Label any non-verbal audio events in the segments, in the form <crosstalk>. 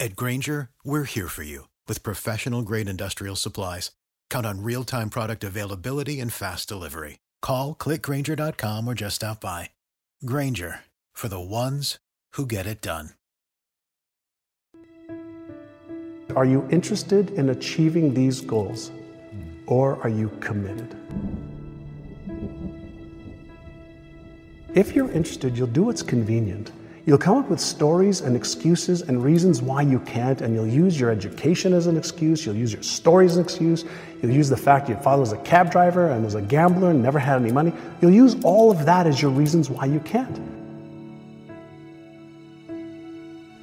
At Grainger, we're here for you with professional grade industrial supplies. Count on real time product availability and fast delivery. Call clickgrainger.com or just stop by. Grainger for the ones who get it done. Are you interested in achieving these goals or are you committed? If you're interested, you'll do what's convenient. You'll come up with stories and excuses and reasons why you can't, and you'll use your education as an excuse, you'll use your stories as an excuse, you'll use the fact your father was a cab driver and was a gambler and never had any money. You'll use all of that as your reasons why you can't.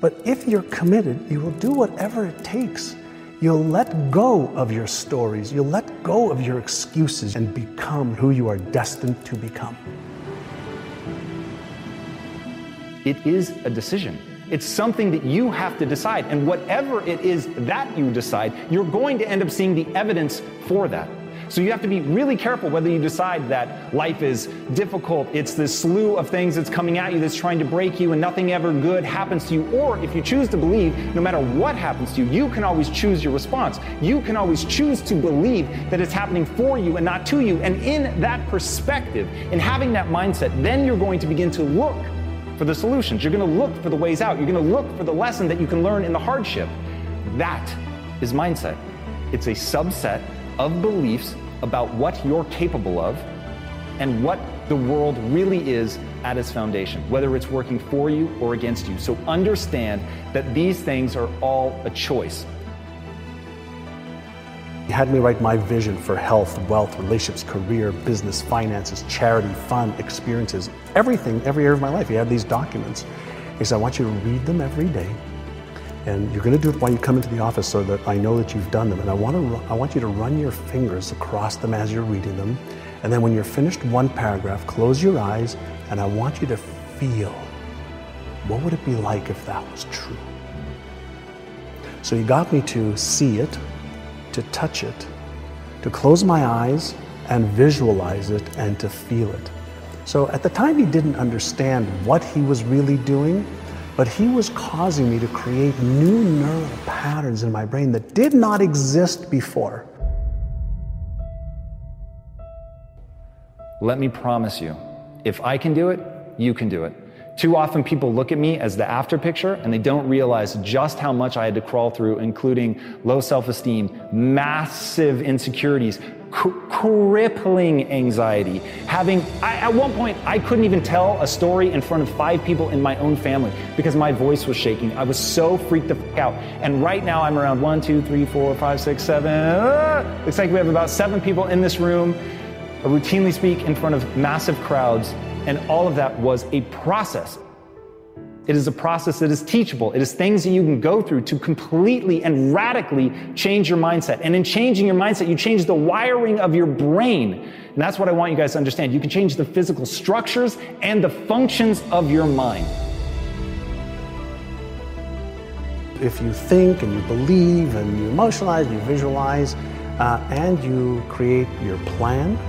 But if you're committed, you will do whatever it takes. You'll let go of your stories, you'll let go of your excuses and become who you are destined to become. It is a decision. It's something that you have to decide. And whatever it is that you decide, you're going to end up seeing the evidence for that. So you have to be really careful whether you decide that life is difficult, it's this slew of things that's coming at you that's trying to break you and nothing ever good happens to you. Or if you choose to believe, no matter what happens to you, you can always choose your response. You can always choose to believe that it's happening for you and not to you. And in that perspective, in having that mindset, then you're going to begin to look for the solutions. You're going to look for the ways out. You're going to look for the lesson that you can learn in the hardship. That is mindset. It's a subset of beliefs about what you're capable of and what the world really is at its foundation, whether it's working for you or against you. So understand that these things are all a choice. He had me write my vision for health, wealth, relationships, career, business, finances, charity, fun, experiences, everything, every area of my life. He had these documents. He said, I want you to read them every day. And you're going to do it while you come into the office so that I know that you've done them. And I want, to, I want you to run your fingers across them as you're reading them. And then when you're finished one paragraph, close your eyes and I want you to feel what would it be like if that was true? So he got me to see it, to touch it, to close my eyes and visualize it and to feel it. So at the time, he didn't understand what he was really doing, but he was causing me to create new neural patterns in my brain that did not exist before. Let me promise you, if I can do it, you can do it. Too often people look at me as the after picture and they don't realize just how much I had to crawl through, including low self esteem, massive insecurities, crippling anxiety. Having, I, at one point, I couldn't even tell a story in front of five people in my own family because my voice was shaking. I was so freaked the fuck out. And right now I'm around one, two, three, four, five, six, seven. Uh, looks like we have about seven people in this room. I routinely speak in front of massive crowds and all of that was a process. It is a process that is teachable. It is things that you can go through to completely and radically change your mindset. And in changing your mindset, you change the wiring of your brain. And that's what I want you guys to understand. You can change the physical structures and the functions of your mind. If you think and you believe and you emotionalize, you visualize, uh, and you create your plan,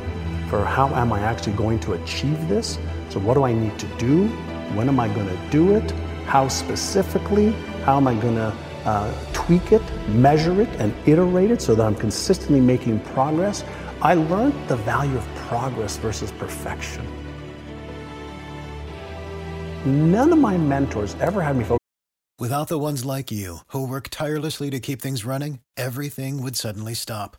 for how am I actually going to achieve this? So, what do I need to do? When am I going to do it? How specifically? How am I going to uh, tweak it, measure it, and iterate it so that I'm consistently making progress, I learned the value of progress versus perfection. None of my mentors ever had me focus. Without the ones like you, who work tirelessly to keep things running, everything would suddenly stop.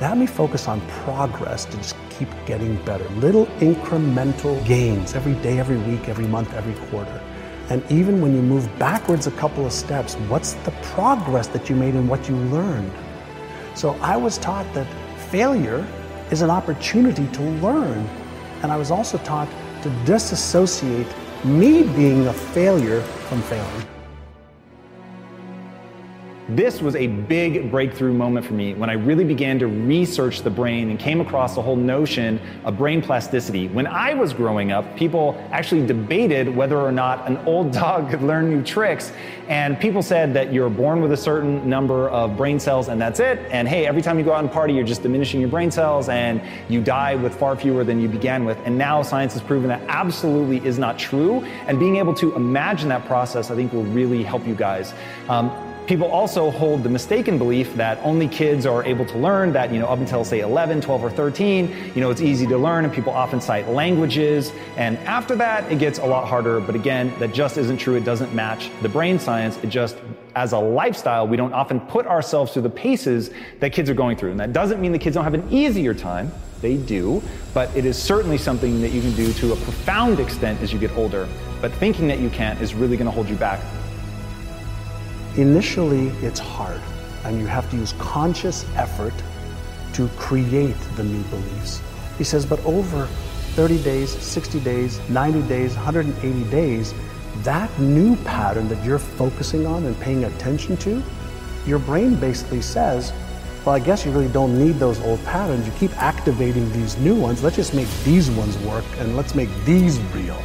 Had me focus on progress to just keep getting better. Little incremental gains every day, every week, every month, every quarter. And even when you move backwards a couple of steps, what's the progress that you made in what you learned? So I was taught that failure is an opportunity to learn. And I was also taught to disassociate me being a failure from failing. This was a big breakthrough moment for me when I really began to research the brain and came across the whole notion of brain plasticity. When I was growing up, people actually debated whether or not an old <laughs> dog could learn new tricks. And people said that you're born with a certain number of brain cells and that's it. And hey, every time you go out and party, you're just diminishing your brain cells and you die with far fewer than you began with. And now science has proven that absolutely is not true. And being able to imagine that process, I think, will really help you guys. Um, People also hold the mistaken belief that only kids are able to learn, that, you know, up until say 11, 12, or 13, you know, it's easy to learn, and people often cite languages. And after that, it gets a lot harder. But again, that just isn't true. It doesn't match the brain science. It just, as a lifestyle, we don't often put ourselves through the paces that kids are going through. And that doesn't mean the kids don't have an easier time. They do. But it is certainly something that you can do to a profound extent as you get older. But thinking that you can't is really going to hold you back. Initially, it's hard, and you have to use conscious effort to create the new beliefs. He says, but over 30 days, 60 days, 90 days, 180 days, that new pattern that you're focusing on and paying attention to, your brain basically says, well, I guess you really don't need those old patterns. You keep activating these new ones. Let's just make these ones work and let's make these real.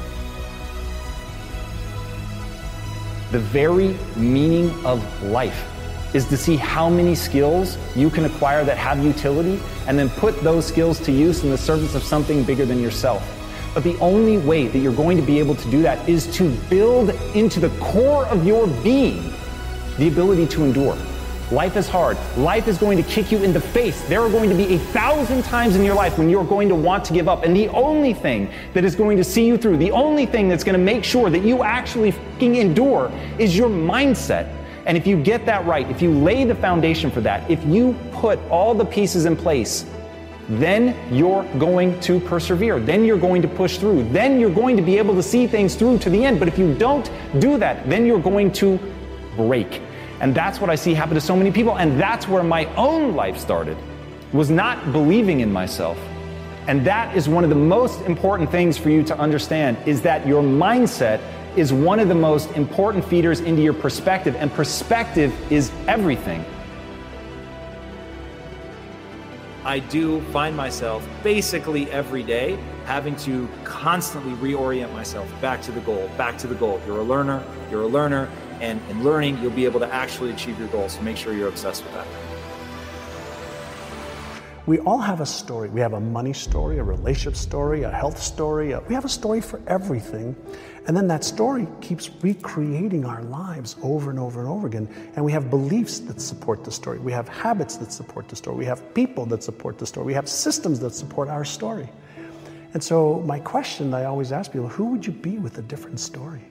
The very meaning of life is to see how many skills you can acquire that have utility and then put those skills to use in the service of something bigger than yourself. But the only way that you're going to be able to do that is to build into the core of your being the ability to endure. Life is hard. Life is going to kick you in the face. There are going to be a thousand times in your life when you're going to want to give up. And the only thing that is going to see you through, the only thing that's going to make sure that you actually endure is your mindset. And if you get that right, if you lay the foundation for that, if you put all the pieces in place, then you're going to persevere. Then you're going to push through. Then you're going to be able to see things through to the end. But if you don't do that, then you're going to break. And that's what I see happen to so many people. And that's where my own life started, was not believing in myself. And that is one of the most important things for you to understand is that your mindset is one of the most important feeders into your perspective. And perspective is everything. I do find myself basically every day having to constantly reorient myself back to the goal, back to the goal. You're a learner, you're a learner, and in learning, you'll be able to actually achieve your goals. So make sure you're obsessed with that. We all have a story. We have a money story, a relationship story, a health story. A, we have a story for everything. And then that story keeps recreating our lives over and over and over again. And we have beliefs that support the story. We have habits that support the story. We have people that support the story. We have systems that support our story. And so, my question I always ask people who would you be with a different story?